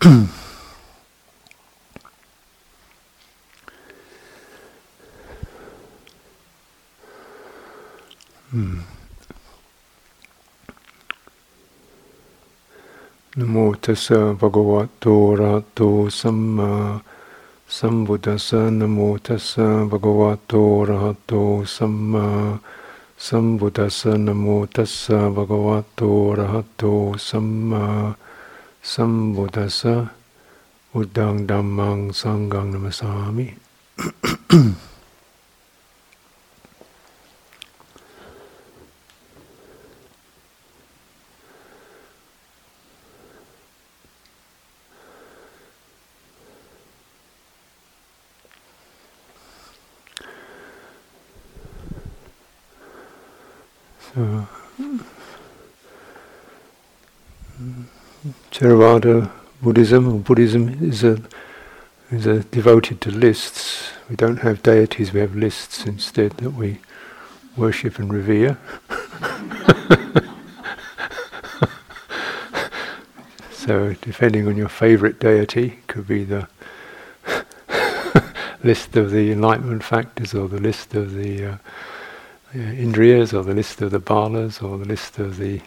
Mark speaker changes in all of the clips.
Speaker 1: นโมตัสสะภะคะวะโตอะระหะโตสัมมาสัมพุทธัสสะนโมตัสสะภะคะวะโตอะระหะโตสัมมาสัมพุทธัสสะนโมตัสสะภะคะวะโตอะระหะโตสัมมา sambuddhassa Buddhang dhammang sanghang namasami Theravada Buddhism, or Buddhism is a is a devoted to lists. We don't have deities; we have lists instead that we worship and revere. so, depending on your favorite deity, could be the list of the enlightenment factors, or the list of the uh, indriyas, or the list of the balas, or the list of the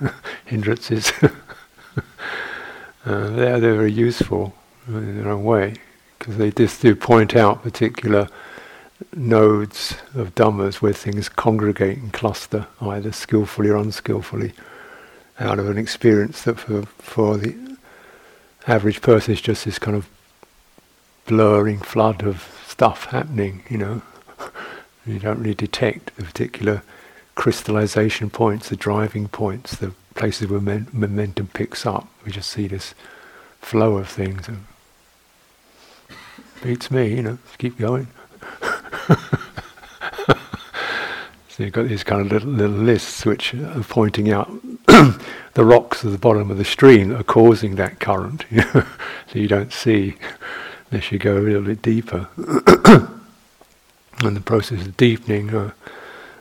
Speaker 1: hindrances. Uh, they're, they're very useful in their own way because they just do point out particular nodes of dhammas where things congregate and cluster, either skillfully or unskillfully, out of an experience that for, for the average person is just this kind of blurring flood of stuff happening, you know. you don't really detect the particular crystallization points, the driving points, the places where men- momentum picks up. We just see this flow of things. And beats me, you know, keep going. so you've got these kind of little, little lists which are pointing out the rocks at the bottom of the stream that are causing that current. You know? so you don't see unless you go a little bit deeper. and the process of deepening. Uh,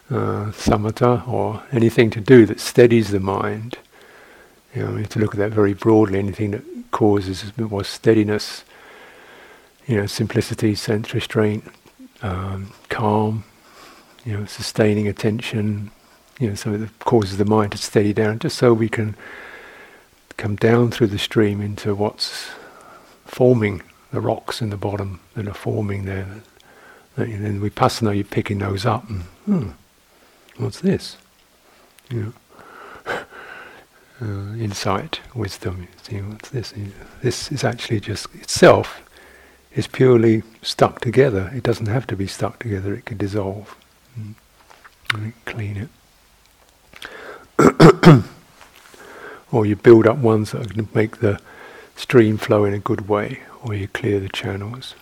Speaker 1: uh, samatha or anything to do that steadies the mind. You know, we have to look at that very broadly. Anything that causes more steadiness, you know, simplicity, sense restraint, um, calm, you know, sustaining attention, you know, something that causes the mind to steady down, just so we can come down through the stream into what's forming the rocks in the bottom that are forming there. And then we pass, now you're picking those up and, hmm, What's this? You know, uh, insight, wisdom. You See, what's this? This is actually just itself is purely stuck together. It doesn't have to be stuck together. It can dissolve. Mm. Clean it. or you build up ones that are going to make the stream flow in a good way, or you clear the channels.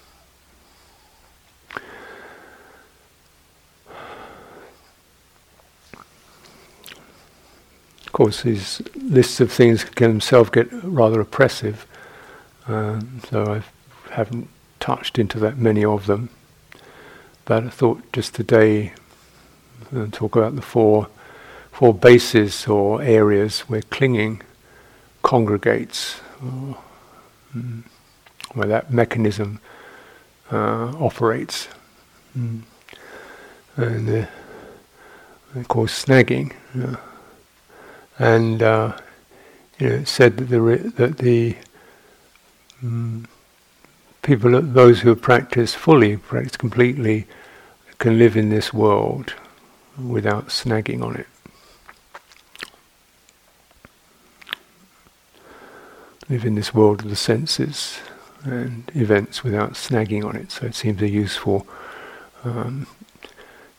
Speaker 1: Course, these lists of things can themselves get rather oppressive, uh, so I haven't touched into that many of them. But I thought just today uh, talk about the four four bases or areas where clinging congregates, or, mm, where that mechanism uh, operates. Mm. And uh, of course, snagging. Uh, and uh, you know, said that the that the um, people, those who practice fully, practice completely, can live in this world without snagging on it. Live in this world of the senses and events without snagging on it. So it seems a useful um,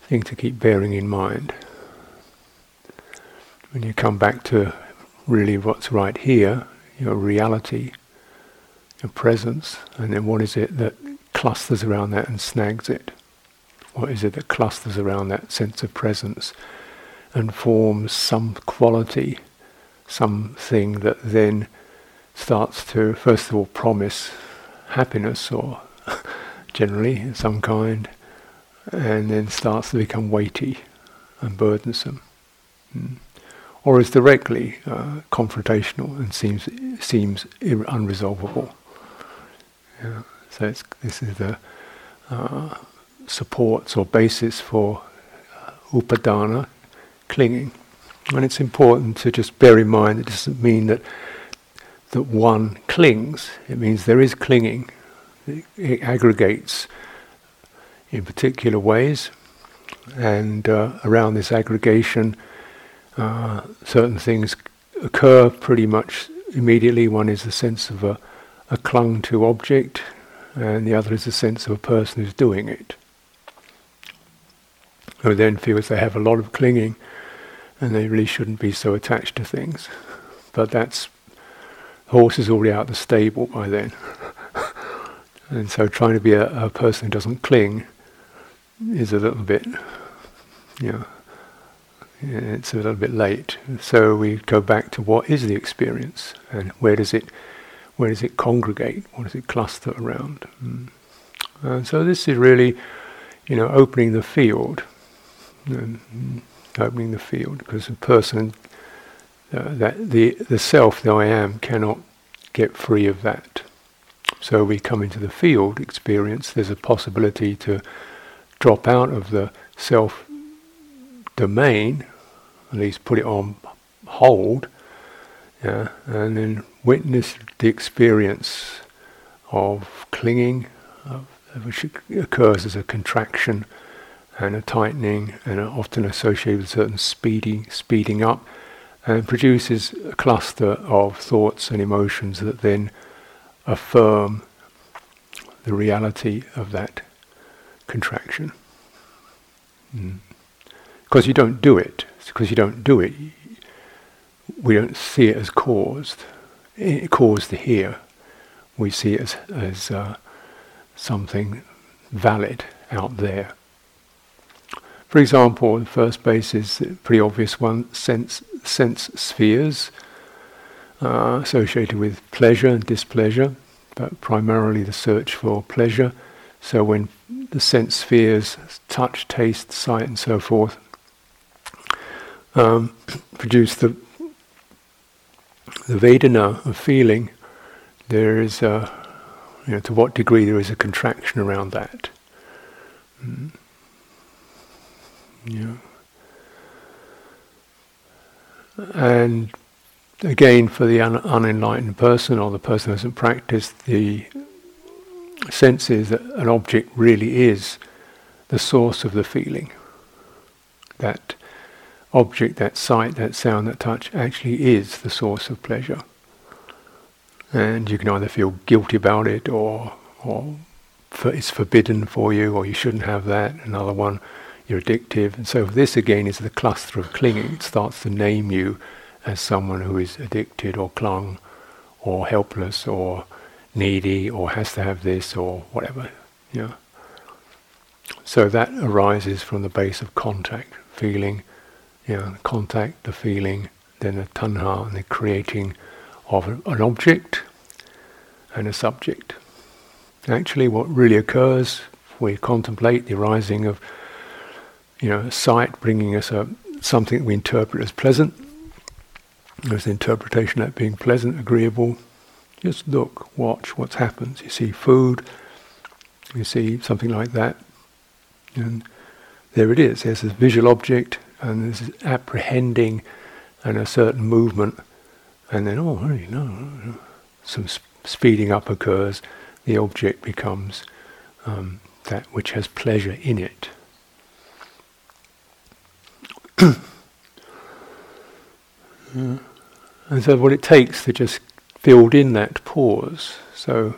Speaker 1: thing to keep bearing in mind when you come back to really what's right here, your reality, your presence, and then what is it that clusters around that and snags it? What is it that clusters around that sense of presence and forms some quality, something that then starts to, first of all, promise happiness or generally some kind, and then starts to become weighty and burdensome. Mm or is directly uh, confrontational and seems seems unresolvable. Yeah. So this is the uh, supports or basis for uh, upadana, clinging. And it's important to just bear in mind it doesn't mean that that one clings. It means there is clinging. It, it aggregates in particular ways, and uh, around this aggregation, uh, certain things occur pretty much immediately. One is the sense of a, a clung to object, and the other is the sense of a person who's doing it, who then feels they have a lot of clinging and they really shouldn't be so attached to things. But that's the horse is already out the stable by then. and so trying to be a, a, person who doesn't cling is a little bit, you know, it's a little bit late. So we go back to what is the experience and where does it, where does it congregate? What does it cluster around? Mm. And so this is really, you know, opening the field. And, mm, opening the field because a person uh, that the the self the I am cannot get free of that. So we come into the field experience. There's a possibility to drop out of the self domain, at least put it on hold, yeah, and then witness the experience of clinging, which occurs as a contraction and a tightening, and are often associated with certain speeding, speeding up, and produces a cluster of thoughts and emotions that then affirm the reality of that contraction. Mm. Because you don't do it, because you don't do it, we don't see it as caused, it caused here. We see it as, as uh, something valid out there. For example, the first base is a pretty obvious one sense, sense spheres uh, associated with pleasure and displeasure, but primarily the search for pleasure. So when the sense spheres, touch, taste, sight, and so forth, um, produce the the Vedana of feeling, there is a, you know, to what degree there is a contraction around that. Mm. Yeah. And again, for the un- unenlightened person or the person who hasn't practiced, the sense is that an object really is the source of the feeling. That object, that sight, that sound, that touch actually is the source of pleasure. And you can either feel guilty about it or, or for it's forbidden for you or you shouldn't have that. Another one you're addictive. And so this again is the cluster of clinging. It starts to name you as someone who is addicted or clung or helpless or needy or has to have this or whatever. Yeah. So that arises from the base of contact, feeling, you know, contact, the feeling, then the tanha, and the creating of an object and a subject. Actually, what really occurs, we contemplate the arising of you know, sight bringing us a, something we interpret as pleasant. There's the interpretation of that being pleasant, agreeable. Just look, watch what happens. You see food, you see something like that, and there it is. There's this visual object, and this apprehending and a certain movement, and then, oh, no, no, some sp- speeding up occurs. The object becomes um, that which has pleasure in it. And so what it takes to just build in that pause. So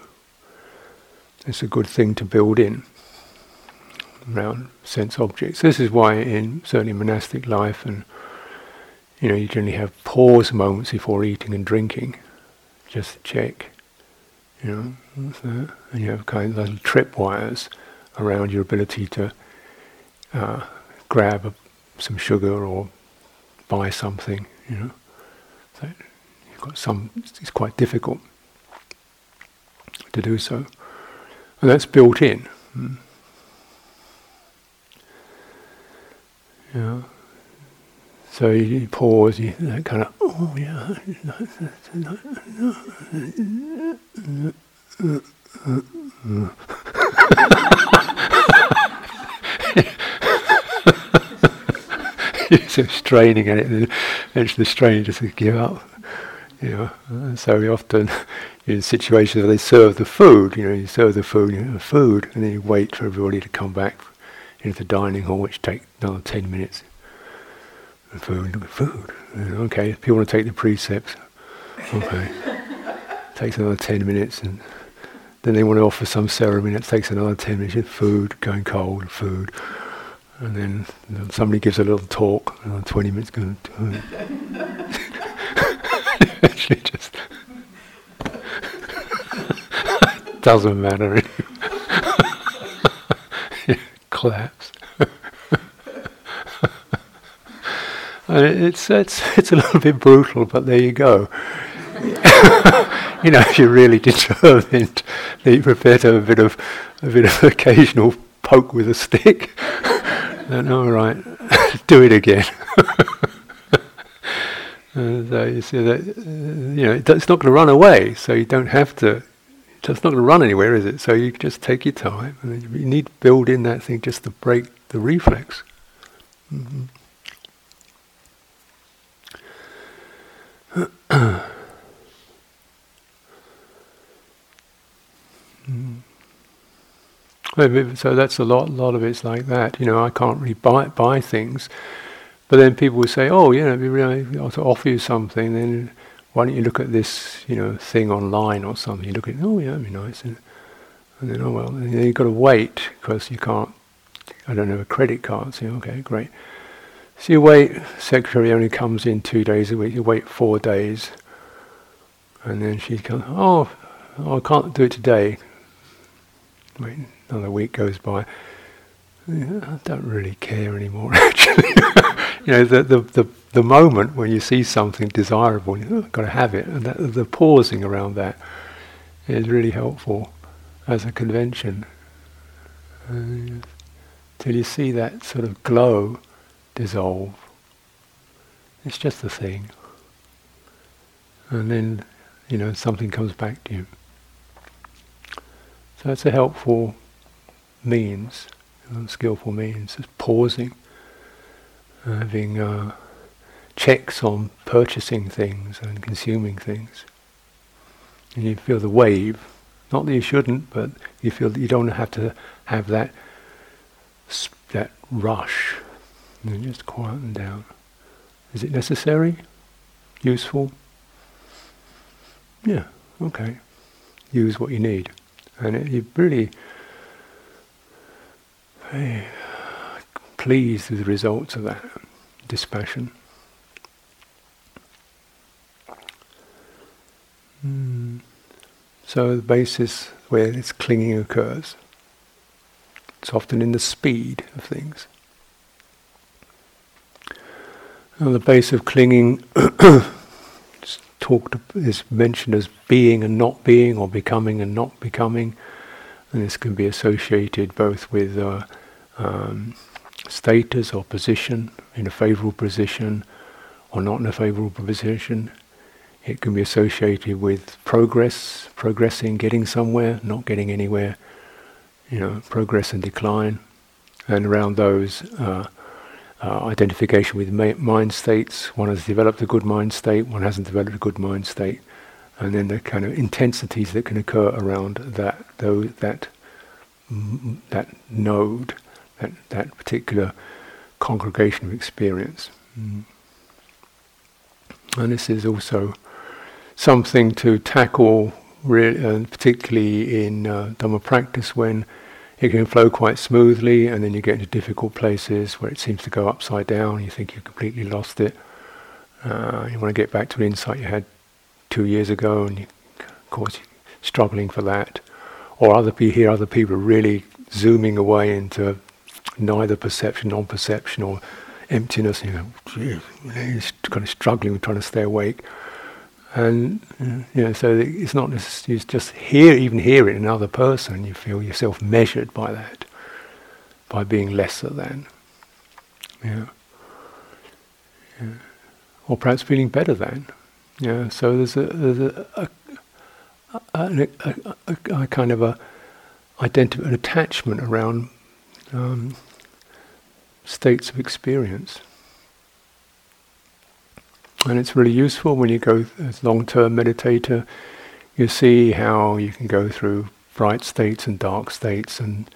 Speaker 1: it's a good thing to build in around sense objects. This is why in certainly monastic life and you know, you generally have pause moments before eating and drinking. Just to check. You know, so, and you have kind of little tripwires around your ability to uh, grab a some sugar or buy something, you know. So you've got some, it's quite difficult to do so. And that's built in. Mm. So you pause, you kind of, oh yeah. You're straining at it, and eventually the strain just give up. You know, so we often in situations where they serve the food, you know, you serve the food, you know, food, and then you wait for everybody to come back into the dining hall, which takes another ten minutes. Food, food. Okay, people want to take the precepts. Okay, takes another ten minutes, and then they want to offer some ceremony. it takes another ten minutes. Food, going cold, food, and then somebody gives a little talk. Another twenty minutes going. Actually, just doesn't matter. Collapse. It's it's it's a little bit brutal, but there you go. you know, if you're really determined, that you prepare to have a bit of a bit of occasional poke with a stick. then all right, do it again. Uh, so you see that uh, you know it's not going to run away, so you don't have to. It's not going to run anywhere, is it? So you just take your time, and you need to build in that thing just to break the reflex. Mm-hmm. Hmm. So that's a lot. A lot of it's like that. You know, I can't really buy buy things but then people will say, "Oh, you know, we really want to offer you something. Then why don't you look at this, you know, thing online or something? You look at, oh yeah, that'd be nice." And, and then, oh well, and then you've got to wait because you can't. I don't have a credit card. So okay, great. So you wait. Secretary only comes in two days a week. You wait four days, and then she comes. Oh, oh, I can't do it today. Wait, another week goes by. I don't really care anymore, actually. you know, the, the, the, the, moment when you see something desirable, you've got to have it, and that, the pausing around that is really helpful as a convention. Uh, till you see that sort of glow dissolve. It's just a thing. And then, you know, something comes back to you. So it's a helpful means, a skillful means, of pausing having uh, checks on purchasing things and consuming things. And you feel the wave. Not that you shouldn't, but you feel that you don't have to have that that rush. And just quieten down. Is it necessary? Useful? Yeah, okay. Use what you need. And it, you really hey, pleased with the results of that dispassion. Mm. So the basis where this clinging occurs, it's often in the speed of things. And the base of clinging talked is mentioned as being and not being, or becoming and not becoming, and this can be associated both with uh, um, status or position in a favorable position or not in a favorable position. It can be associated with progress, progressing, getting somewhere, not getting anywhere, you know, progress and decline. And around those, uh, uh, identification with ma- mind states. One has developed a good mind state, one hasn't developed a good mind state. And then the kind of intensities that can occur around that, those, that, that node that, that particular congregation of experience. Mm. And this is also something to tackle, really, uh, particularly in uh, Dhamma practice when it can flow quite smoothly and then you get into difficult places where it seems to go upside down, you think you've completely lost it. Uh, you want to get back to an insight you had two years ago and you, of course you're struggling for that. Or other people hear other people really zooming away into neither perception, non-perception, or emptiness. You know, he's kind of struggling with trying to stay awake, and you know, so it's not necessarily you just hear, even hear it in another person. You feel yourself measured by that, by being lesser than. Yeah. yeah. or perhaps feeling better than. Yeah, so there's a, there's a, a, a, a kind of a identi- an attachment around um, states of experience. And it's really useful when you go as long-term meditator, you see how you can go through bright states and dark states and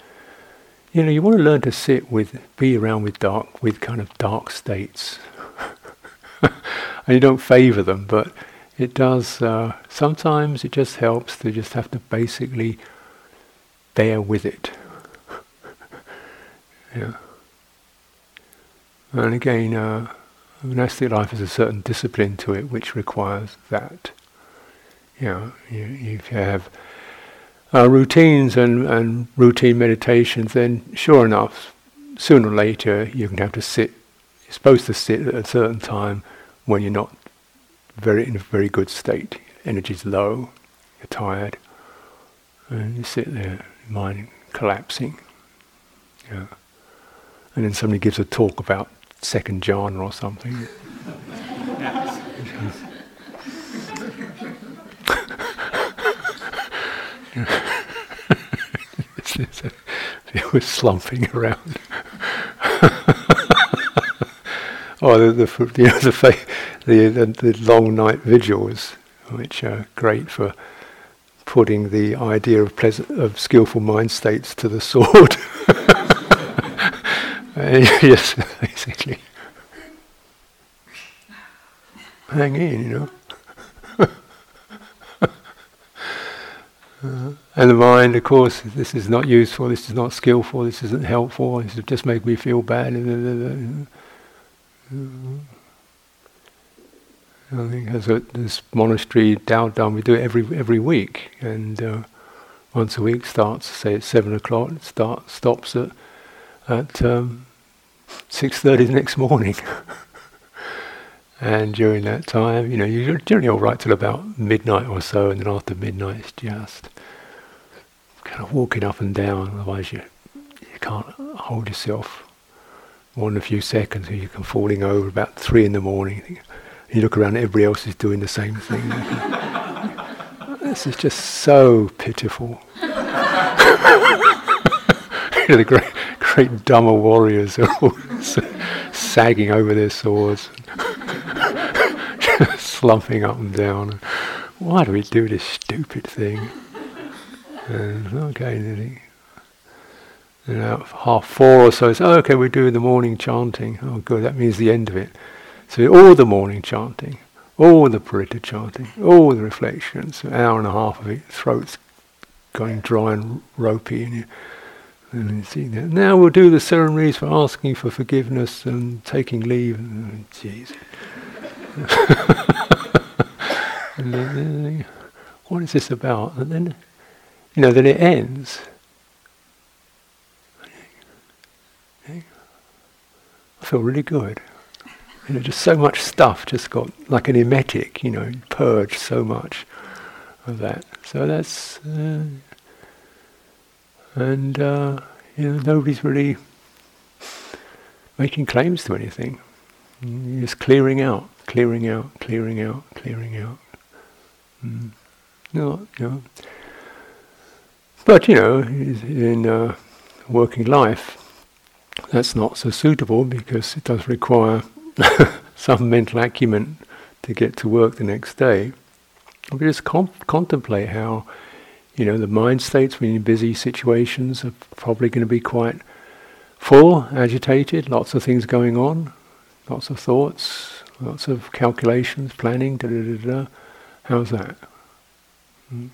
Speaker 1: you know, you want to learn to sit with, be around with dark, with kind of dark states. and you don't favor them, but it does, uh, sometimes it just helps to just have to basically bear with it. yeah. And again, uh, monastic life has a certain discipline to it which requires that. You know, you, if you have uh, routines and, and routine meditations, then sure enough, sooner or later you're going to have to sit. You're supposed to sit at a certain time when you're not very in a very good state. Energy's low, you're tired, and you sit there, mind collapsing. Yeah. And then somebody gives a talk about second jhana or something. it was slumping around. oh, the the you know, the, the, the, the long night vigils, which are great for putting the idea of pleasant, of skillful mind states to the sword. yes, basically. Hang in, you know. Uh, and the mind, of course, this is not useful, this is not skillful, this isn't helpful, this just make me feel bad. I think as a, this monastery Taotam, we do it every every week, and uh, once a week starts, say at seven o'clock, start, stops at at um, six thirty the next morning. and during that time, you know, you're generally all right till about midnight or so, and then after midnight, it's just kind of walking up and down. Otherwise, you you can't hold yourself more than a few seconds, you can falling over about three in the morning. You look around, everybody else is doing the same thing. this is just so pitiful. the great, great Dhamma warriors are sagging over their swords, slumping up and down. Why do we do this stupid thing? And okay, you know, half four or so, it's oh, okay, we're doing the morning chanting. Oh, good, that means the end of it. So all the morning chanting, all the paritta chanting, all the reflections, an hour and a half of it, throat's going dry and ropey, and you, and you see that. Now we'll do the ceremonies for asking for forgiveness and taking leave. Jeez. Oh, what is this about? And then you know, then it ends. I feel really good. You know, just so much stuff just got like an emetic, you know, purged so much of that. So that's, uh, and, uh, you know, nobody's really making claims to anything. You're just clearing out, clearing out, clearing out, clearing out. Mm. No, know, but you know, in uh, working life, that's not so suitable because it does require some mental acumen to get to work the next day. We just contemplate how, you know, the mind states when you're in busy situations are probably going to be quite full, agitated, lots of things going on, lots of thoughts, lots of calculations, planning, da da da da. How's that? Mm.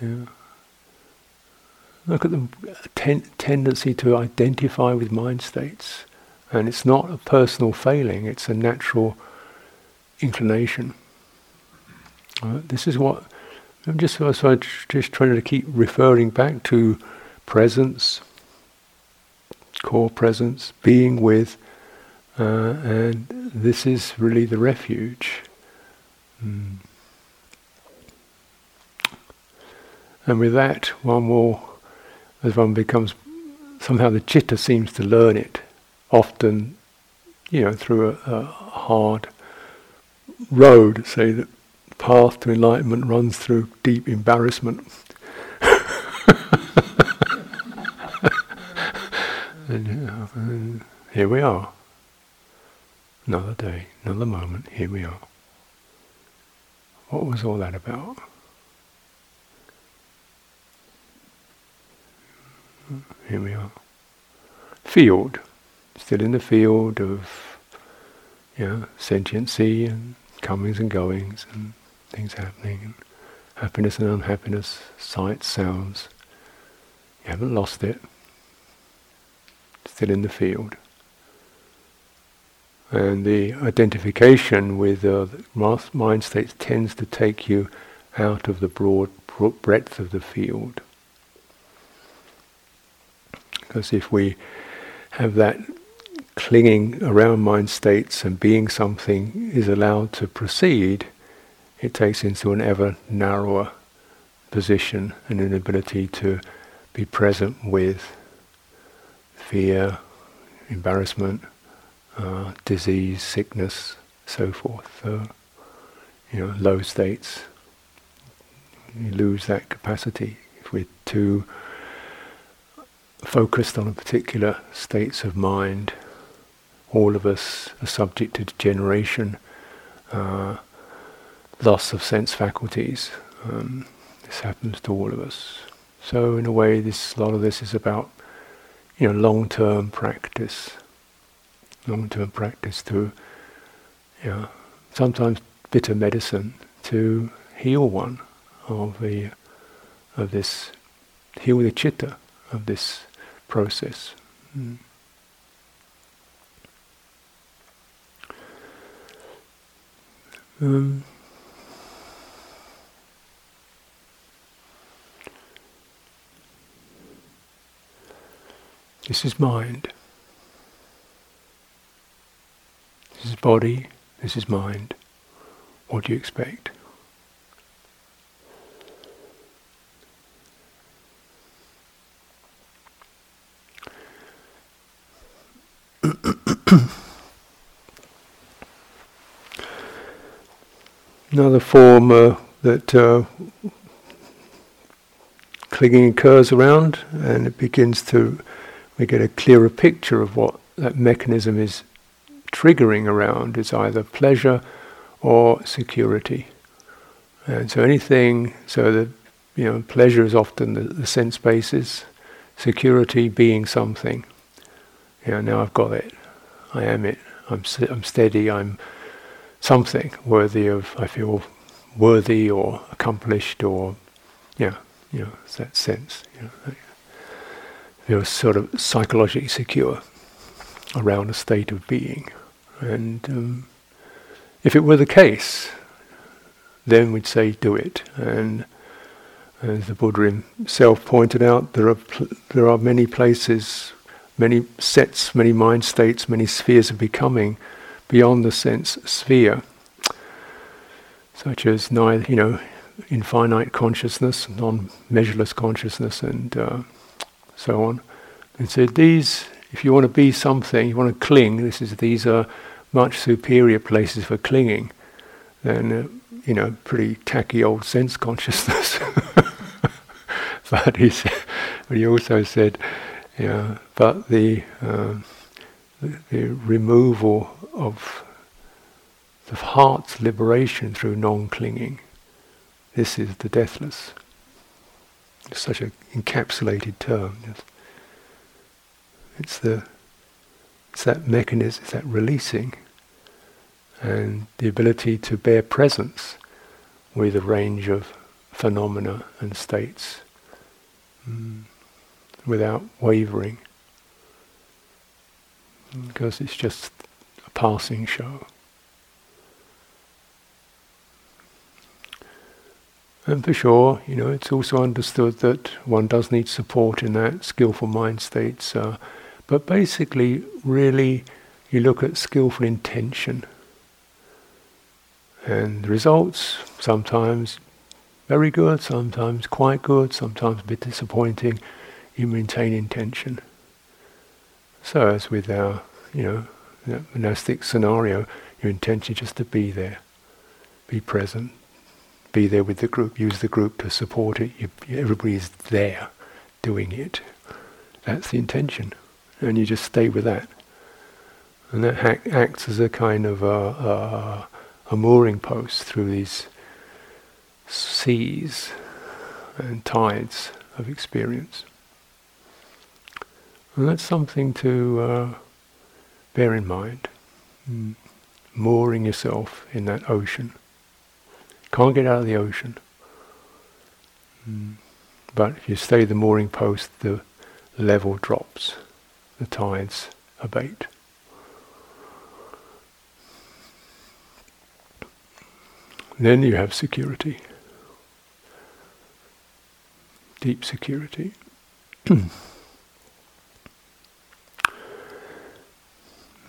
Speaker 1: Yeah. Look at the ten- tendency to identify with mind states. And it's not a personal failing, it's a natural inclination. Uh, this is what I'm just, so I'm just trying to keep referring back to presence, core presence, being with, uh, and this is really the refuge. Mm. And with that, one will, as one becomes, somehow the chitta seems to learn it. Often you know, through a, a hard road, say the path to enlightenment runs through deep embarrassment. and, and here we are. Another day, another moment, here we are. What was all that about? Here we are. Field. Still in the field of yeah, sentiency and comings and goings and things happening and happiness and unhappiness, sights, sounds. You haven't lost it. Still in the field. And the identification with uh, mind states tends to take you out of the broad breadth of the field. Because if we have that clinging around mind states and being something is allowed to proceed, it takes into an ever narrower position and an ability to be present with fear, embarrassment, uh, disease, sickness, so forth. So, you know, low states. You lose that capacity if we're too focused on a particular states of mind. All of us are subject to degeneration, uh, loss of sense faculties. Um, this happens to all of us. So, in a way, this a lot of this is about you know long-term practice long-term practice to, you know, sometimes bitter medicine to heal one of the of this, heal the chitta of this process. Mm. Um, this is mind. This is body, this is mind. What do you expect? Another form uh, that uh, clinging occurs around, and it begins to, we get a clearer picture of what that mechanism is triggering around is either pleasure or security. And so anything, so that, you know, pleasure is often the, the sense basis, security being something. You know, now I've got it, I am it, I'm, I'm steady, I'm something worthy of, I feel worthy or accomplished or, yeah, you know, that sense. You know, feel sort of psychologically secure around a state of being. And um, if it were the case, then we'd say do it. And as the Buddha himself pointed out, there are pl- there are many places, many sets, many mind states, many spheres of becoming beyond the sense sphere, such as neither, you know, infinite consciousness, non-measureless consciousness, and uh, so on. And so these, if you want to be something, you want to cling. This is these are much superior places for clinging than, uh, you know, pretty tacky old sense consciousness. but he said, but he also said, yeah, but the, uh, the, the removal of the heart's liberation through non-clinging. This is the deathless. It's such an encapsulated term. It's the it's that mechanism, it's that releasing, and the ability to bear presence with a range of phenomena and states mm, without wavering, because it's just a passing show. And for sure, you know, it's also understood that one does need support in that skillful mind states. Uh, but basically, really, you look at skillful intention. And the results, sometimes very good, sometimes quite good, sometimes a bit disappointing. You maintain intention. So, as with our, you know, monastic scenario, your intention is just to be there, be present, be there with the group, use the group to support it. You, everybody is there doing it. That's the intention. And you just stay with that. And that ha- acts as a kind of a, a, a mooring post through these seas and tides of experience. And that's something to uh, bear in mind. Mm. Mooring yourself in that ocean. Can't get out of the ocean. Mm. But if you stay the mooring post, the level drops, the tides abate. Then you have security, deep security. the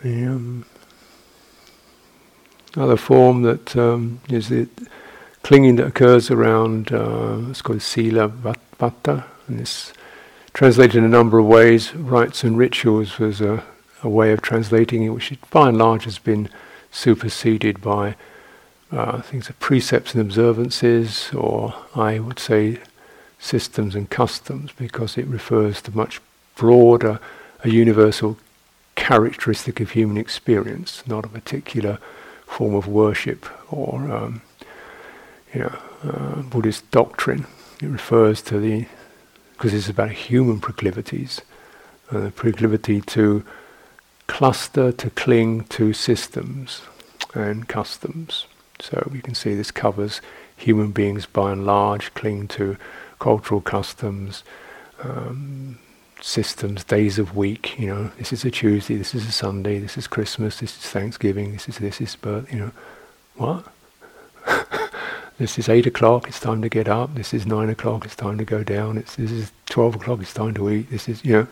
Speaker 1: um, form that um, is the clinging that occurs around, uh, it's called sila vata, and it's translated in a number of ways. Rites and rituals was a, a way of translating it, which by and large has been superseded by uh, things of precepts and observances, or I would say systems and customs, because it refers to much broader, a universal characteristic of human experience, not a particular form of worship or um, you know uh, Buddhist doctrine. It refers to the because it's about human proclivities, uh, the proclivity to cluster, to cling to systems and customs. So we can see this covers human beings by and large cling to cultural customs, um, systems, days of week. You know, this is a Tuesday, this is a Sunday, this is Christmas, this is Thanksgiving, this is this is birth. You know, what? This is eight o'clock. It's time to get up. This is nine o'clock. It's time to go down. It's this is twelve o'clock. It's time to eat. This is you know,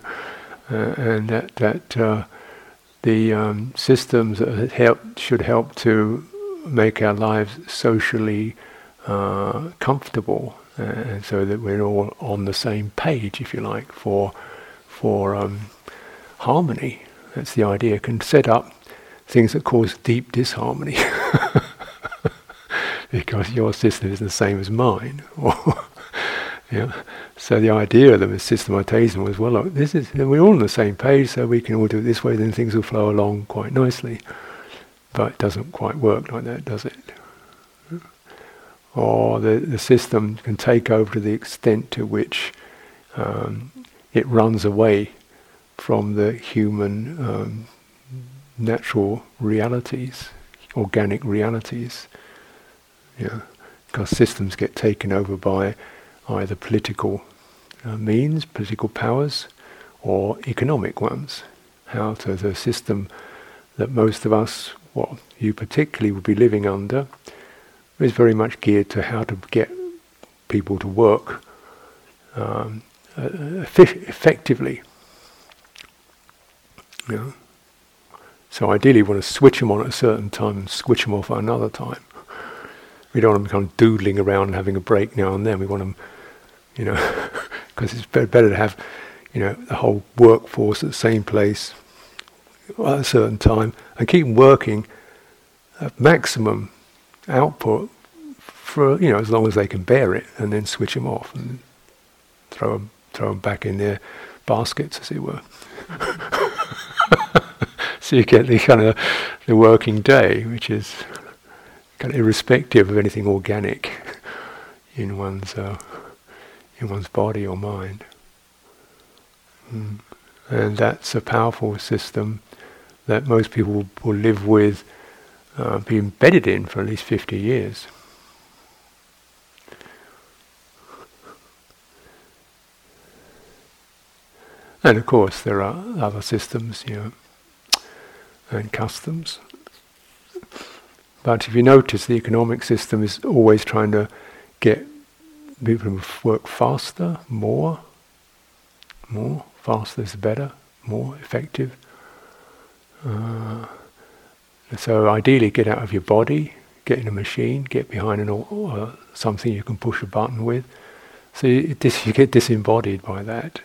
Speaker 1: uh, and that that uh, the um, systems that help should help to make our lives socially uh, comfortable, uh, so that we're all on the same page, if you like, for for um, harmony. That's the idea. Can set up things that cause deep disharmony, because your system isn't the same as mine. yeah. So the idea of them is systematization was well. Look, this is we're all on the same page, so we can all do it this way. Then things will flow along quite nicely. But it doesn't quite work like that, does it? Or the, the system can take over to the extent to which um, it runs away from the human um, natural realities, organic realities. Yeah, because systems get taken over by either political uh, means, political powers, or economic ones. How to the system that most of us what you particularly would be living under is very much geared to how to get people to work um, uh, effectively. You know? So ideally, you want to switch them on at a certain time and switch them off at another time. We don't want them kind of doodling around and having a break now and then. We want them, you know, because it's better to have, you know, the whole workforce at the same place at a certain time and keep working at maximum output for you know as long as they can bear it, and then switch them off and throw them throw them back in their baskets, as it were. so you get the kind of the working day, which is kind of irrespective of anything organic in one's uh, in one's body or mind. Mm. And that's a powerful system that most people will, will live with, uh, be embedded in for at least 50 years. And of course, there are other systems, you know, and customs. But if you notice, the economic system is always trying to get people to work faster, more, more, faster is better, more effective. Uh, so ideally, get out of your body, get in a machine, get behind an uh, something you can push a button with. So you, you get disembodied by that,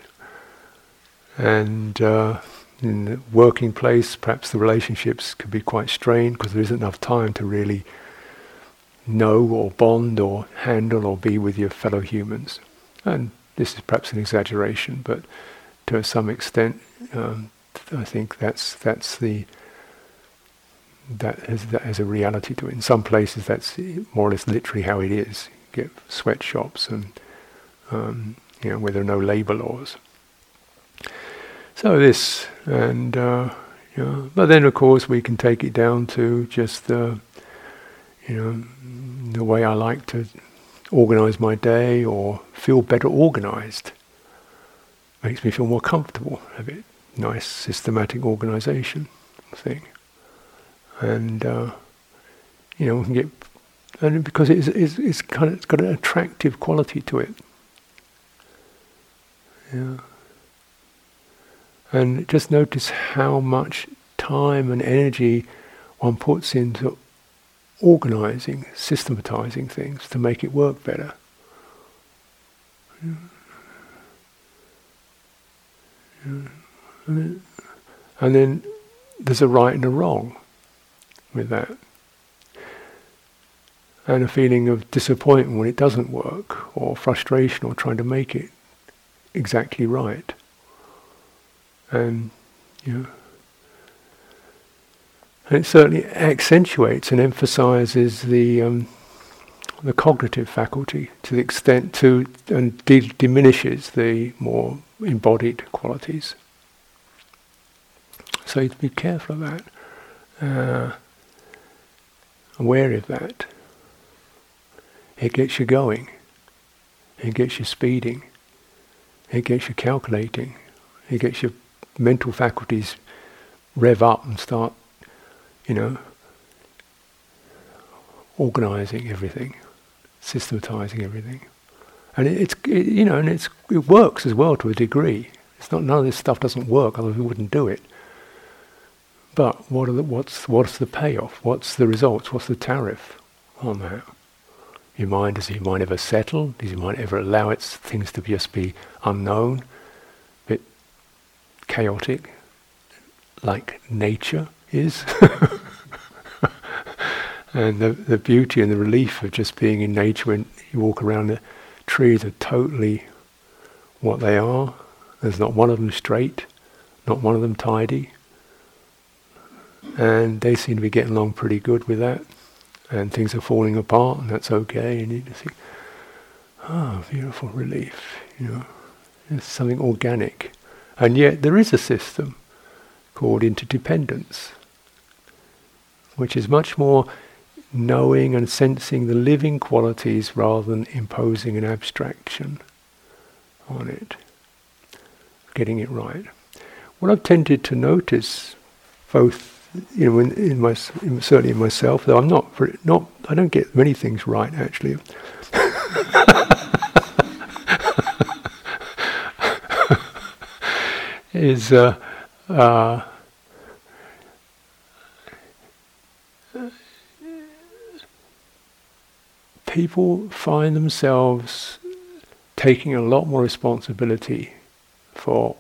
Speaker 1: and uh, in the working place, perhaps the relationships could be quite strained because there isn't enough time to really know or bond or handle or be with your fellow humans. And this is perhaps an exaggeration, but to some extent, um, I think that's that's the that has, that has a reality to it. In some places, that's more or less literally how it is. You get sweatshops and um, you know where there are no labour laws. So this and uh, you know, but then of course we can take it down to just uh, you know the way I like to organize my day or feel better organized. Makes me feel more comfortable, a bit nice systematic organization thing. And, uh, you know, we can get, and because it's, it's, it's kind of, it's got an attractive quality to it. Yeah. And just notice how much time and energy one puts into organizing, systematizing things to make it work better. And, then, there's a right and a wrong with that. And a feeling of disappointment when it doesn't work, or frustration, or trying to make it exactly right. And, you know, and it certainly accentuates and emphasizes the um, the cognitive faculty to the extent to and de- diminishes the more embodied qualities. So you have to be careful of that, uh, aware of that. It gets you going. It gets you speeding. It gets you calculating. It gets your mental faculties rev up and start you know, organizing everything, systematizing everything. And it, it's, it, you know, and it's, it works as well to a degree. It's not, none of this stuff doesn't work, otherwise we wouldn't do it. But what are the, what's, what's the payoff? What's the results? What's the tariff on that? Your mind, does your mind ever settle? Does your mind ever allow its things to just be unknown, chaotic, like nature? is. and the, the beauty and the relief of just being in nature when you walk around the trees are totally what they are. There's not one of them straight, not one of them tidy. And they seem to be getting along pretty good with that. And things are falling apart, and that's okay. And you just think, ah, oh, beautiful relief, you know. It's something organic. And yet there is a system called interdependence which is much more knowing and sensing the living qualities rather than imposing an abstraction on it, getting it right. What I've tended to notice, both you know, in, in my in, certainly in myself, though I'm not not I don't get many things right actually. is uh, uh, people find themselves taking a lot more responsibility for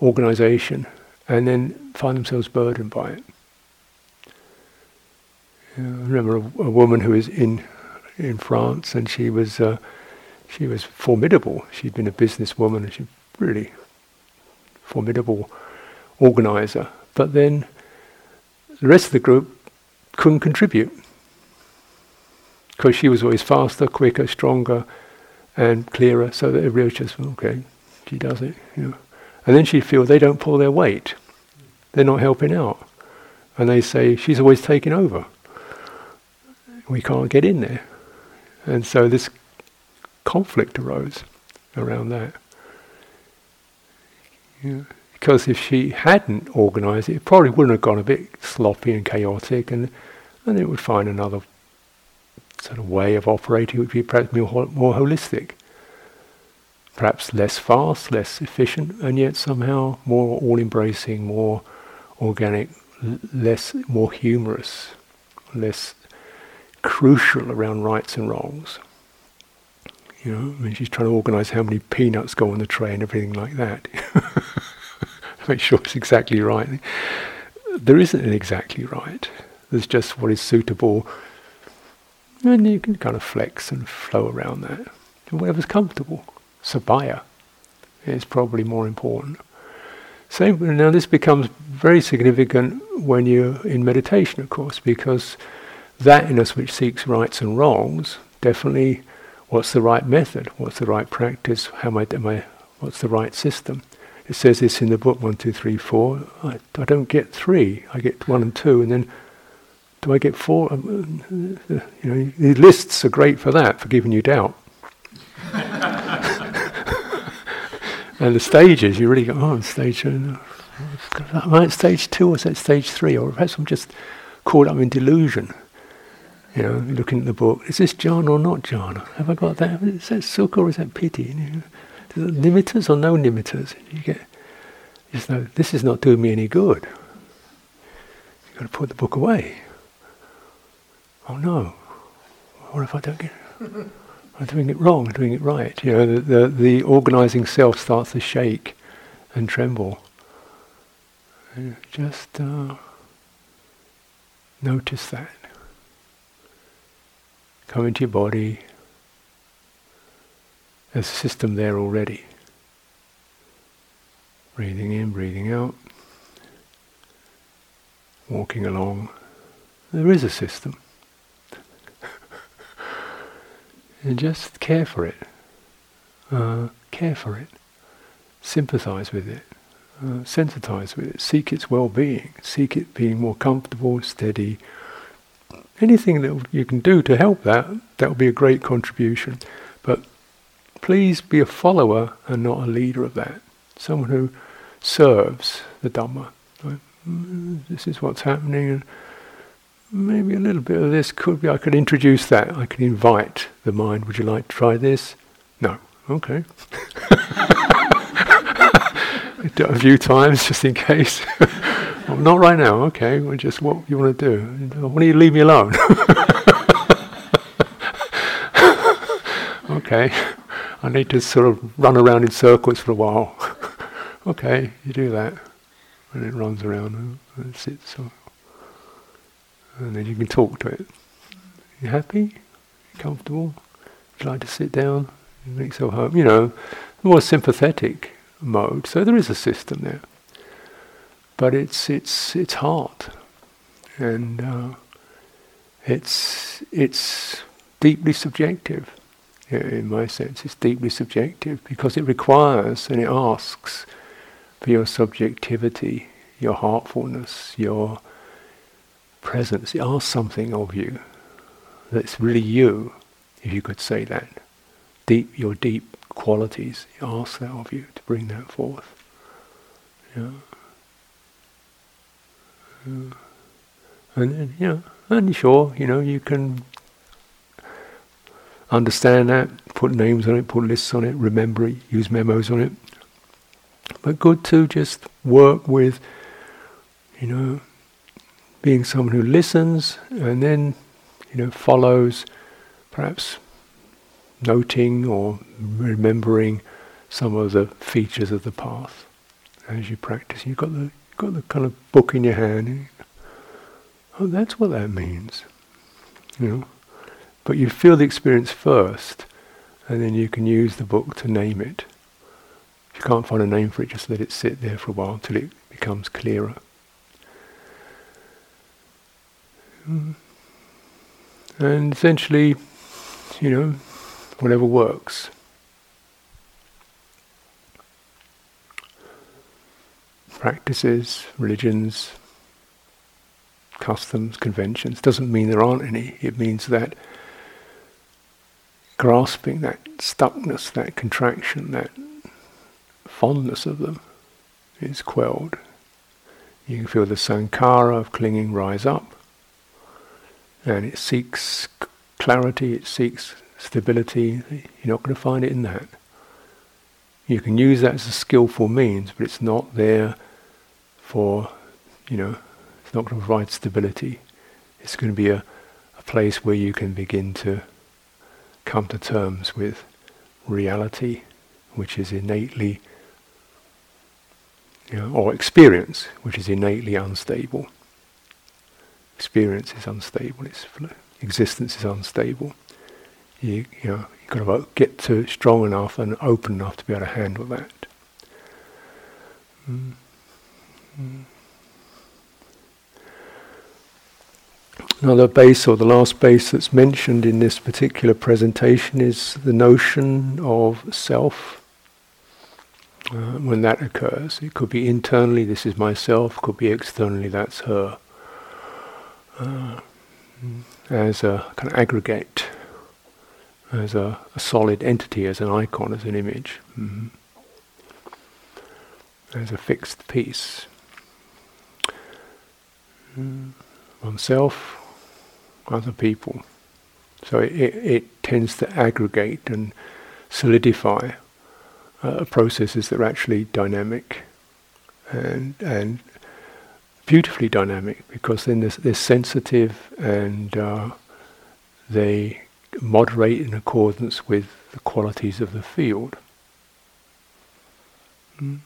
Speaker 1: organization and then find themselves burdened by it. I remember a, a, woman who was in in France and she was uh, she was formidable. She'd been a businesswoman and she really formidable organizer. But then the rest of the group couldn't contribute because she was always faster, quicker, stronger, and clearer. So that everybody was just okay, she does it, you know. And then she'd feel they don't pull their weight, they're not helping out, and they say she's always taking over. We can't get in there, and so this conflict arose around that. Because if she hadn't organised it, it probably wouldn't have gone a bit sloppy and chaotic, and and it would find another sort of way of operating which would be perhaps more, more holistic. Perhaps less fast, less efficient, and yet somehow more all embracing, more organic, l- less, more humorous, less crucial around rights and wrongs. You know, I mean, she's trying to organise how many peanuts go on the tray and everything like that. make sure it's exactly right. There isn't an exactly right. There's just what is suitable, and you can kind of flex and flow around that. Whatever's comfortable. Sappaya is probably more important. Same now this becomes very significant when you're in meditation, of course, because that in us which seeks rights and wrongs, definitely what's the right method, what's the right practice, how am I, am I what's the right system. It says this in the book one, two, three, four. I, I don't get three, I get one and two, and then do I get four? Um, you know, the lists are great for that, for giving you doubt. and the stages, you really go, oh, stage, am I at stage two or is that stage three? Or perhaps I'm just caught up in delusion. You know, looking at the book, is this jhana or not jhana? Have I got that? Is that sukha or is that piti? You know, nimittas or no nimittas? You get, just know, this is not doing me any good. You've got to put the book away. Oh no, what if I don't get I'm doing it wrong, I'm doing it right. You know, the, the, the organizing self starts to shake and tremble. And just uh, notice that. Come into your body. There's a system there already. Breathing in, breathing out. Walking along. There is a system. and just care for it. Uh, care for it. Sympathize with it. Uh, sensitize with it. Seek its well-being. Seek it being more comfortable, steady. Anything that you can do to help that, that will be a great contribution. But please be a follower and not a leader of that. Someone who serves the Dhamma. Mm, this is what's happening. And maybe a little bit of this could be, I could introduce that. I could invite the mind, would you like to try this? No. Okay. A few times just in case. well, not right now. Okay. Well, just what you want to do. Why don't you leave me alone? okay. I need to sort of run around in circles for a while. okay, you do that. And it runs around and sits. And then you can talk to it. You happy? Comfortable? Would you like to sit down? Make yourself home. You know, more sympathetic mode. So there is a system there, but it's it's it's hard, and uh, it's it's deeply subjective. In my sense, it's deeply subjective because it requires and it asks for your subjectivity, your heartfulness, your presence, it asks something of you that's really you, if you could say that. Deep, your deep qualities, it asks that of you to bring that forth. Yeah. And then, you know, and sure, you know, you can understand that, put names on it, put lists on it, remember it, use memos on it. But good to just work with, you know, being someone who listens and then, you know, follows, perhaps noting or remembering some of the features of the path as you practice. You've got the got the kind of book in your hand. Oh, that's what that means, you know. But you feel the experience first, and then you can use the book to name it. If you can't find a name for it, just let it sit there for a while until it becomes clearer. Mm. And essentially, you know, whatever works. Practices, religions, customs, conventions doesn't mean there aren't any. It means that grasping that stuckness, that contraction, that fondness of them is quelled. You can feel the sankhara of clinging rise up and it seeks clarity, it seeks stability, you're not going to find it in that. You can use that as a skillful means, but it's not there for, you know, it's not going to provide stability. It's going to be a, a place where you can begin to come to terms with reality, which is innately you know, or experience, which is innately unstable. Experience is unstable. It's existence is unstable. You, you know, you've got to get to strong enough and open enough to be able to handle that. Mm. Mm. Another base, or the last base that's mentioned in this particular presentation, is the notion of self. Uh, when that occurs, it could be internally, this is myself, could be externally, that's her. Uh, as a kind of aggregate, as a, a, solid entity, as an icon, as an image, mm-hmm. as a fixed piece. Mm oneself, other people. So it, it, it tends to aggregate and solidify uh, processes that are actually dynamic and and beautifully dynamic because then they're, they're sensitive and uh, they moderate in accordance with the qualities of the field. Mm.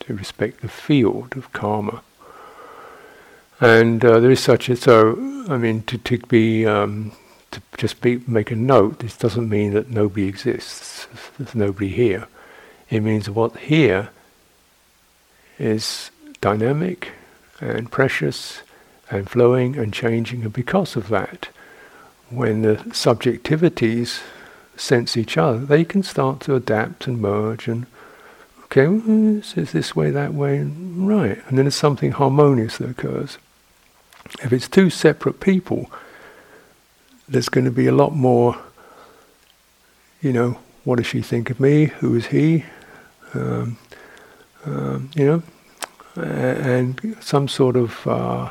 Speaker 1: To respect the field of karma. And uh, there is such a so. I mean, to to be um, to just be make a note. This doesn't mean that nobody exists. There's nobody here. It means what here is dynamic and precious and flowing and changing, and because of that, when the subjectivities sense each other, they can start to adapt and merge and okay, well, is this way, that way, right, and then there's something harmonious that occurs. If it's two separate people, there's going to be a lot more, you know, what does she think of me? Who is he? Um, um, you know, and some sort of uh,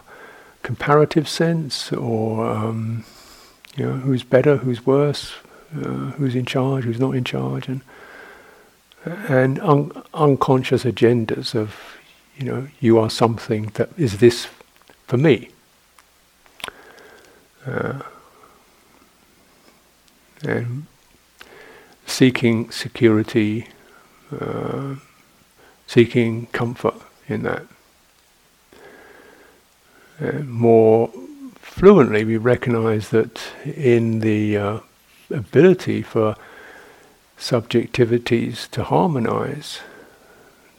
Speaker 1: comparative sense, or um, know, who's better, who's worse, uh, who's in charge, who's not in charge, and and un- unconscious agendas of, you know, you are something that is this for me uh, and seeking security, uh, seeking comfort in that. And more fluently, we recognize that in the uh, ability for subjectivities to harmonize,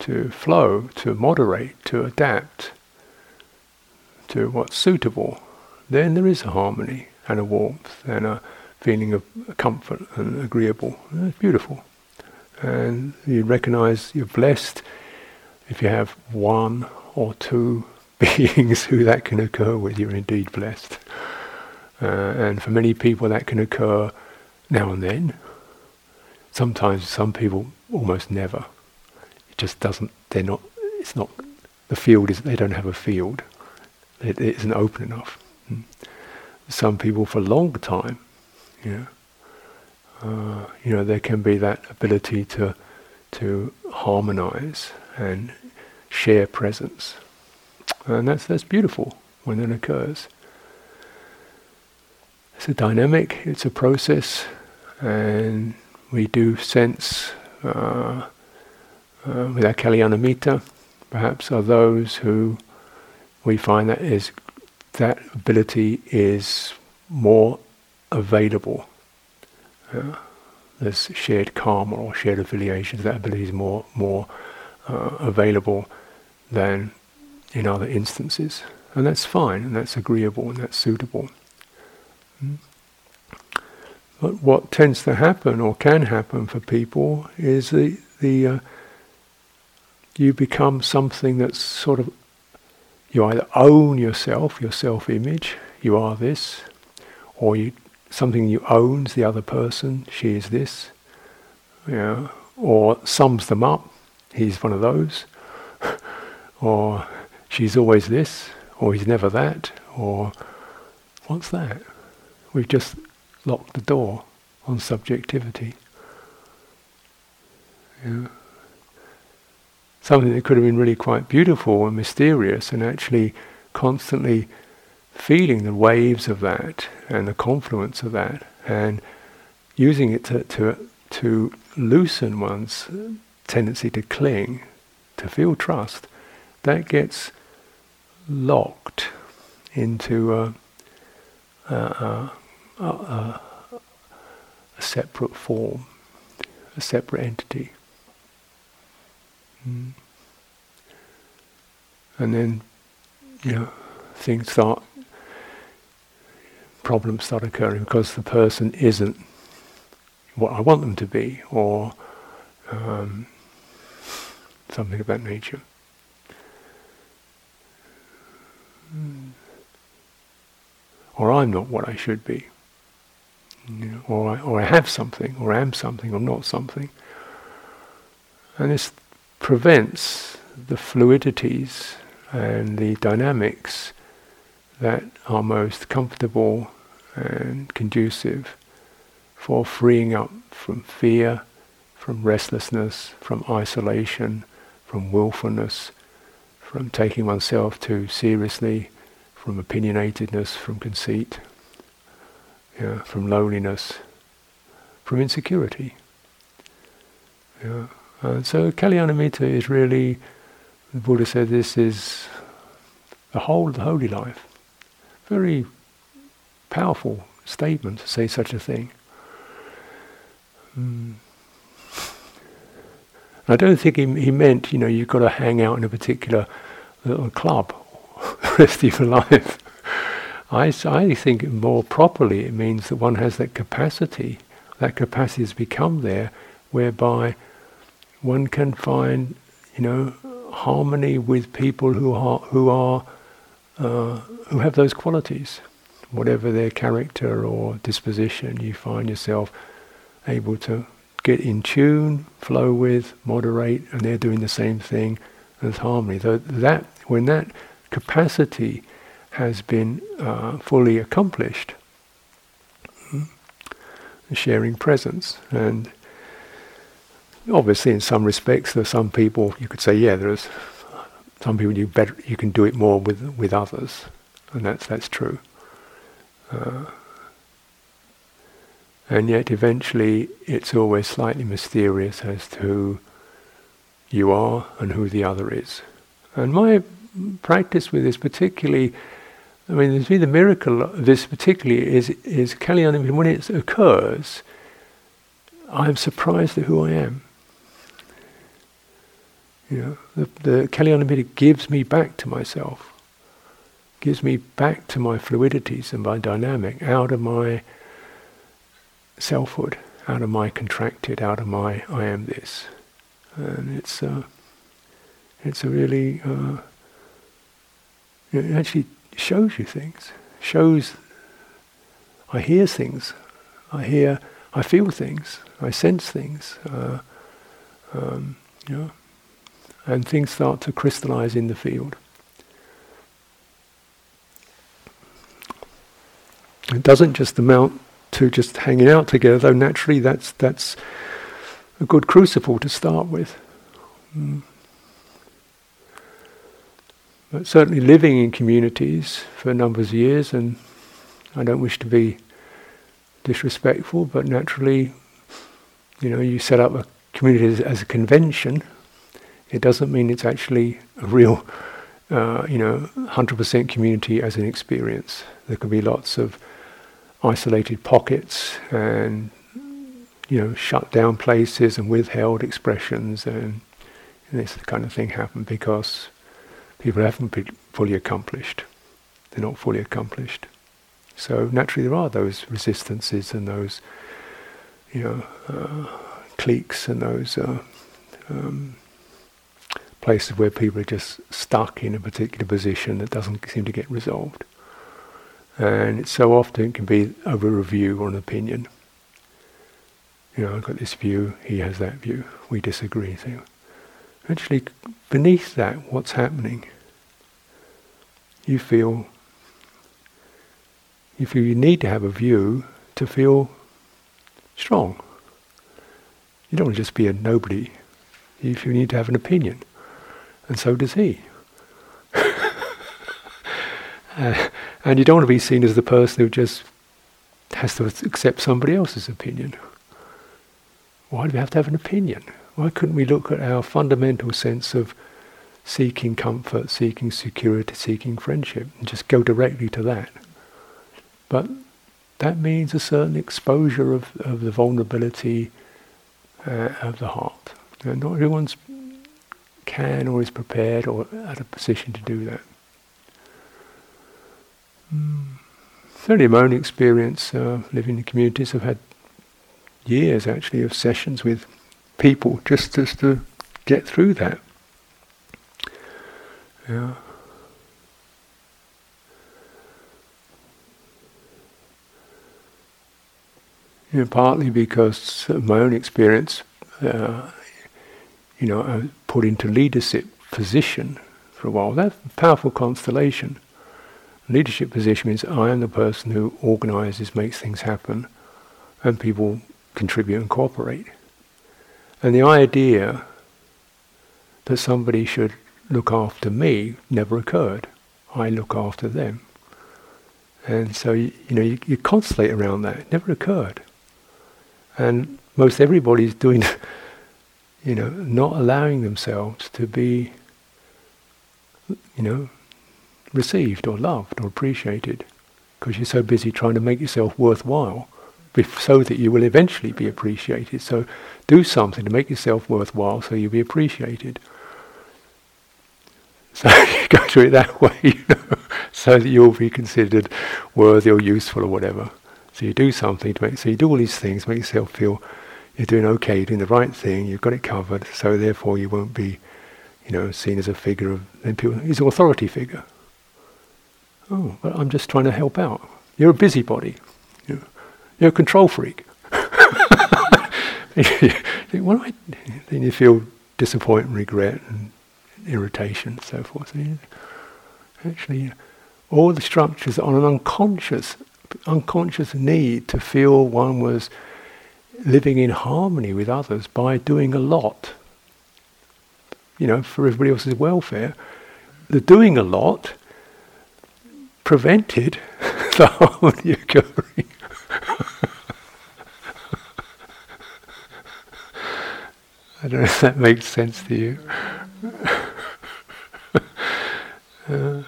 Speaker 1: to flow, to moderate, to adapt to what's suitable then there is a harmony and a warmth and a feeling of comfort and agreeable. It's beautiful. And you recognize you're blessed if you have one or two beings who that can occur with, you're indeed blessed. Uh, and for many people that can occur now and then. Sometimes some people almost never. It just doesn't, they're not, it's not, the field is, they don't have a field. It, it isn't open enough. Some people for a long time, you know, uh, you know, there can be that ability to to harmonize and share presence, and that's that's beautiful when it occurs. It's a dynamic, it's a process, and we do sense uh, uh, with our Kalyanamitta, perhaps are those who we find that is that ability is more available. Uh, there's shared karma or shared affiliations. That ability is more more uh, available than in other instances, and that's fine, and that's agreeable, and that's suitable. Mm. But what tends to happen, or can happen for people, is the the uh, you become something that's sort of you either own yourself, your self-image, you are this, or you something you owns the other person, she is this, you know, or sums them up, he's one of those, or she's always this, or he's never that, or what's that? We've just locked the door on subjectivity. Know? something that could have been really quite beautiful and mysterious, and actually constantly feeling the waves of that and the confluence of that, and using it to to, to loosen one's tendency to cling to feel trust, that gets locked into a, a, a, a, separate form, a separate entity. Mm. And then, you know, things start, problems start occurring because the person isn't what I want them to be, or um, something of that nature. Or I'm not what I should be. You know, or, I, or I have something, or am something, or not something. And this prevents the fluidities and the dynamics that are most comfortable and conducive for freeing up from fear, from restlessness, from isolation, from willfulness, from taking oneself too seriously, from opinionatedness, from conceit, yeah, from loneliness, from insecurity. Yeah. And so Kalyanamitta is really, the Buddha said this is the whole of the holy life. Very powerful statement to say such a thing. Mm. I don't think he, he meant, you know, you've got to hang out in a particular little club the rest of your life. I, I think more properly it means that one has that capacity, that capacity has become there, whereby one can find, you know, harmony with people who are who are uh, who have those qualities, whatever their character or disposition. You find yourself able to get in tune, flow with, moderate, and they're doing the same thing as harmony. So that when that capacity has been uh, fully accomplished, hmm, sharing presence, and obviously in some respects there are some people you could say, yeah, there's some people you better you can do it more with with others, and that's that's true. Uh, and yet, eventually, it's always slightly mysterious as to who you are and who the other is. And my practice with this, particularly, I mean, to me, the miracle of this particularly is is Kalyanamitta. When it occurs, I am surprised at who I am. You know, the, the Kalyanamitta gives me back to myself, gives me back to my fluidities and my dynamic, out of my selfhood, out of my contracted, out of my I am this, and it's uh, it's a really uh, it actually shows you things, shows. I hear things, I hear, I feel things, I sense things, uh, um, you know, and things start to crystallize in the field. It doesn't just amount to just hanging out together, though naturally that's, that's a good crucible to start with. Mm. But certainly living in communities for numbers of years, and I don't wish to be disrespectful, but naturally, you know, you set up a community as, as a convention. It doesn't mean it's actually a real, uh, you know, 100% community as an experience. There can be lots of isolated pockets and you know shut down places and withheld expressions and, and this kind of thing happen because people haven't been fully accomplished. They're not fully accomplished. So naturally there are those resistances and those you know uh, cliques and those uh, um, places where people are just stuck in a particular position that doesn't seem to get resolved. And so often it can be over a review or an opinion. You know, I've got this view, he has that view, we disagree. So actually, beneath that, what's happening? You feel, you feel you need to have a view to feel strong. You don't want to just be a nobody. Feel you need to have an opinion. And so does he. uh, and you don't want to be seen as the person who just has to accept somebody else's opinion. Why do we have to have an opinion? Why couldn't we look at our fundamental sense of seeking comfort, seeking security, seeking friendship, and just go directly to that. But that means a certain exposure of, of the vulnerability uh, of the heart. Not everyone's can or is prepared or at a position to do that. Mm. Certainly, my own experience uh, living in communities, I've had years actually of sessions with people just, just to get through that. Yeah. You know, partly because of my own experience, uh, you know, I was put into leadership position for a while. That's a powerful constellation. Leadership position means I am the person who organizes, makes things happen, and people contribute and cooperate. And the idea that somebody should look after me never occurred. I look after them. And so, you, you know, you, you constellate around that. It never occurred. And most everybody's doing, you know, not allowing themselves to be, you know, received or loved or appreciated because you're so busy trying to make yourself worthwhile so that you will eventually be appreciated. So do something to make yourself worthwhile so you'll be appreciated. So you go to it that way, you know, so that you'll be considered worthy or useful or whatever. So you do something to make, so you do all these things, make yourself feel you're doing okay, you're doing the right thing, you've got it covered, so therefore you won't be, you know, seen as a figure of, then people, he's an authority figure. Oh, but I'm just trying to help out. You're a busybody. You're, a control freak. you what do I? Then you feel disappointment, regret, and irritation, and so forth. Actually, all the structures on an unconscious, unconscious need to feel one was living in harmony with others by doing a lot. You know, for everybody else's welfare. The doing a lot prevented the harmony occurring. I don't know if that makes sense to you. uh,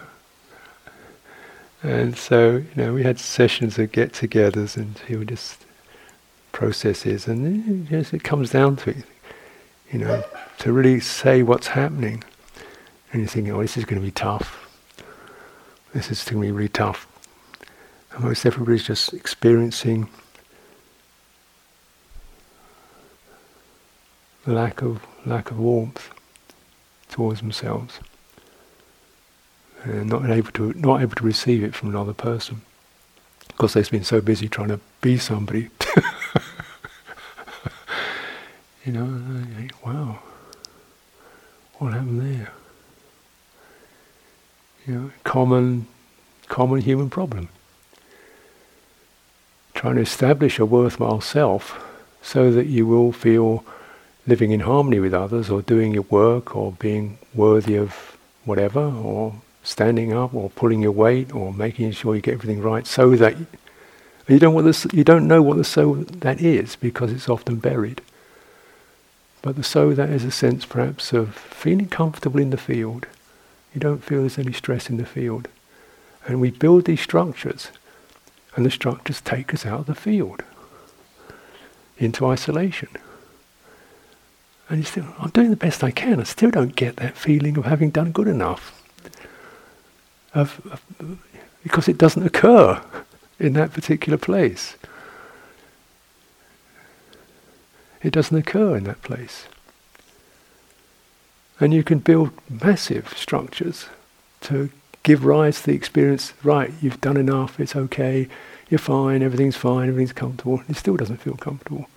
Speaker 1: and so, you know, we had sessions of get-togethers, and he would just processes, and yes, it comes down to it, you know, to really say what's happening. And you're thinking, oh, this is going to be tough. This is going to be really tough. And most everybody's just experiencing lack of lack of warmth towards themselves, and not able to not able to receive it from another person because they've been so busy trying to be somebody. you know, wow, what happened there? You know, common, common human problem. Trying to establish a worthwhile self so that you will feel living in harmony with others or doing your work or being worthy of whatever or standing up or pulling your weight or making sure you get everything right so that you don't, what the, you don't know what the so that is because it's often buried. But the so that is a sense perhaps of feeling comfortable in the field. You don't feel there's any stress in the field. And we build these structures and the structures take us out of the field into isolation. And you still, I'm doing the best I can. I still don't get that feeling of having done good enough. Of, of, because it doesn't occur in that particular place. It doesn't occur in that place. And you can build massive structures to give rise to the experience, right, you've done enough, it's okay, you're fine, everything's fine, everything's comfortable. It still doesn't feel comfortable.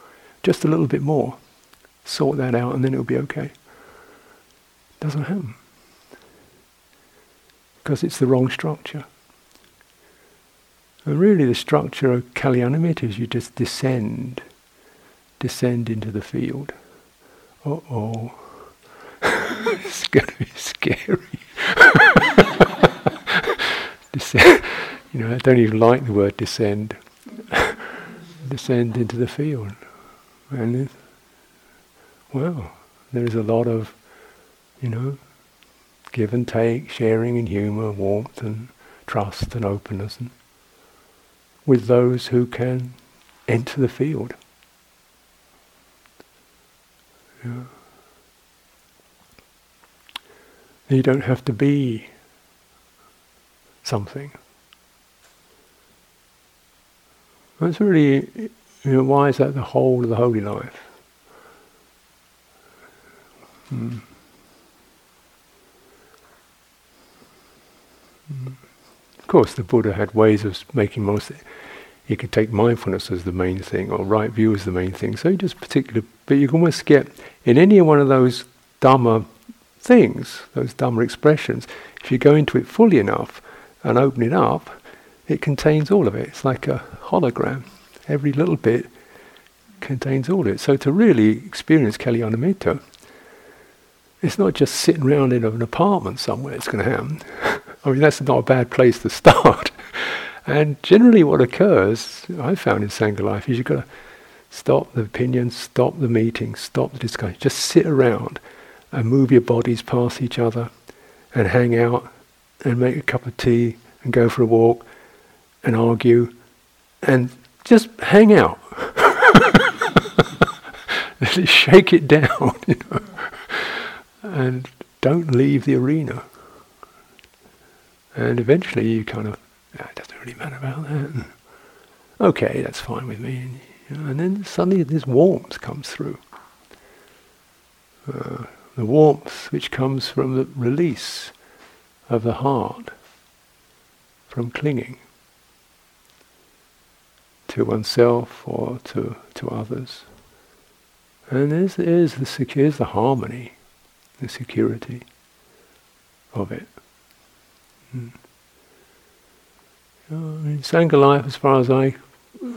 Speaker 1: Just a little bit more. Sort that out and then it'll be okay. Doesn't happen. Because it's the wrong structure. And really, the structure of Kalyanamitta is you just descend, descend into the field. Uh oh. it's going to be scary. descend, you know, I don't even like the word descend. descend into the field. And, well, there is a lot of, you know, give and take, sharing and humour, warmth and trust and openness, and with those who can enter the field. Yeah. You don't have to be something. That's really, you know, why is that the whole of the holy life? Of course, the Buddha had ways of making most. He could take mindfulness as the main thing, or right view as the main thing. So just particular, but you can almost get in any one of those dhamma things, those dhamma expressions. If you go into it fully enough and open it up, it contains all of it. It's like a hologram. Every little bit contains all of it. So to really experience Kalyanamitta, it's not just sitting around in an apartment somewhere it's going to happen. I mean, that's not a bad place to start. and generally, what occurs, I found in Sangha life, is you've got to stop the opinion, stop the meeting, stop the discussion. Just sit around and move your bodies past each other and hang out and make a cup of tea and go for a walk and argue and just hang out. Shake it down, you know and don't leave the arena. And eventually you kind of, ah, it doesn't really matter about that. Okay, that's fine with me. And, you know, and then suddenly this warmth comes through. Uh, the warmth which comes from the release of the heart from clinging to oneself or to, to others. And there's, there's, the, there's the harmony the security of it. Mm. In Sangha life, as far as I,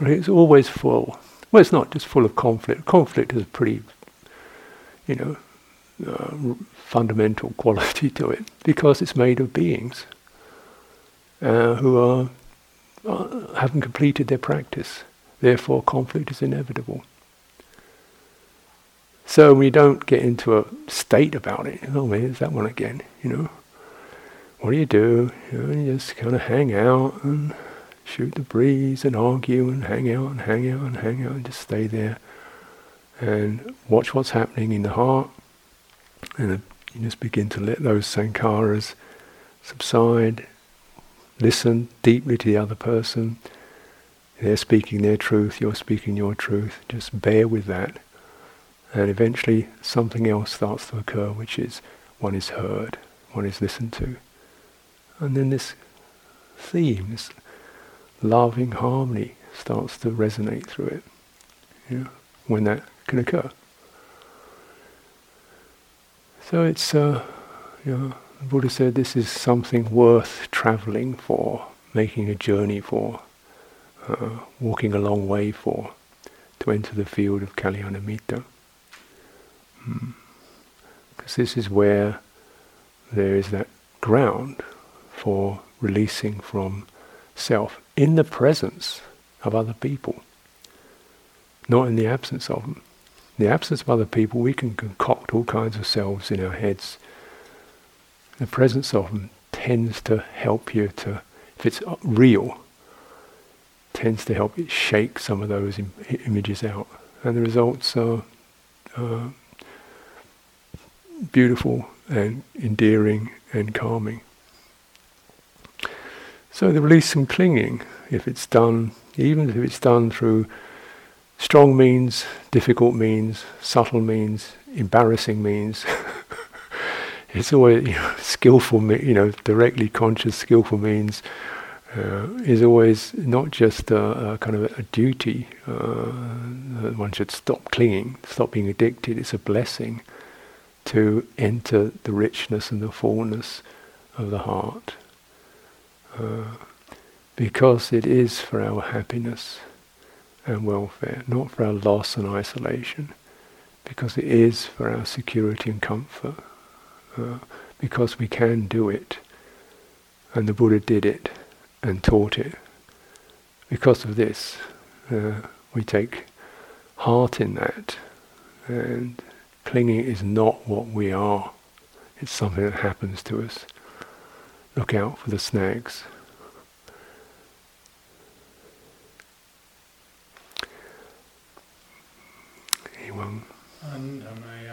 Speaker 1: it's always full. Well, it's not just full of conflict. Conflict is a pretty, you know, uh, fundamental quality to it because it's made of beings uh, who are uh, haven't completed their practice. Therefore, conflict is inevitable. So we don't get into a state about it. Oh man, is that one again? You know, what do you do? You, know, you just kind of hang out and shoot the breeze and argue and hang out and hang out and hang out and just stay there and watch what's happening in the heart. And you just begin to let those sankharas subside. Listen deeply to the other person. They're speaking their truth, you're speaking your truth. Just bear with that. And eventually something else starts to occur, which is one is heard, one is listened to. And then this theme, this loving harmony starts to resonate through it. You know, when that can occur. So it's, uh, you know, the Buddha said this is something worth traveling for, making a journey for, uh, walking a long way for, to enter the field of Kalyanamitta. Because this is where there is that ground for releasing from self in the presence of other people, not in the absence of them. In the absence of other people, we can concoct all kinds of selves in our heads. The presence of them tends to help you to, if it's real, tends to help you shake some of those Im- images out. And the results are uh, beautiful and endearing and calming. So the release from clinging, if it's done, even if it's done through strong means, difficult means, subtle means, embarrassing means, it's always you know, skillful, you know, directly conscious, skillful means. Uh, is always not just a, a kind of a, duty. Uh, one should stop clinging, stop being addicted. It's a blessing to enter the richness and the fullness of the heart. Uh, because it is for our happiness and welfare, not for our loss and isolation. Because it is for our security and comfort. Uh, because we can do it. And the Buddha did it and taught it. Because of this, uh, we take heart in that and Clinging is not what we are. It's something that happens to us. Look out for the snags. Anyone?
Speaker 2: And am I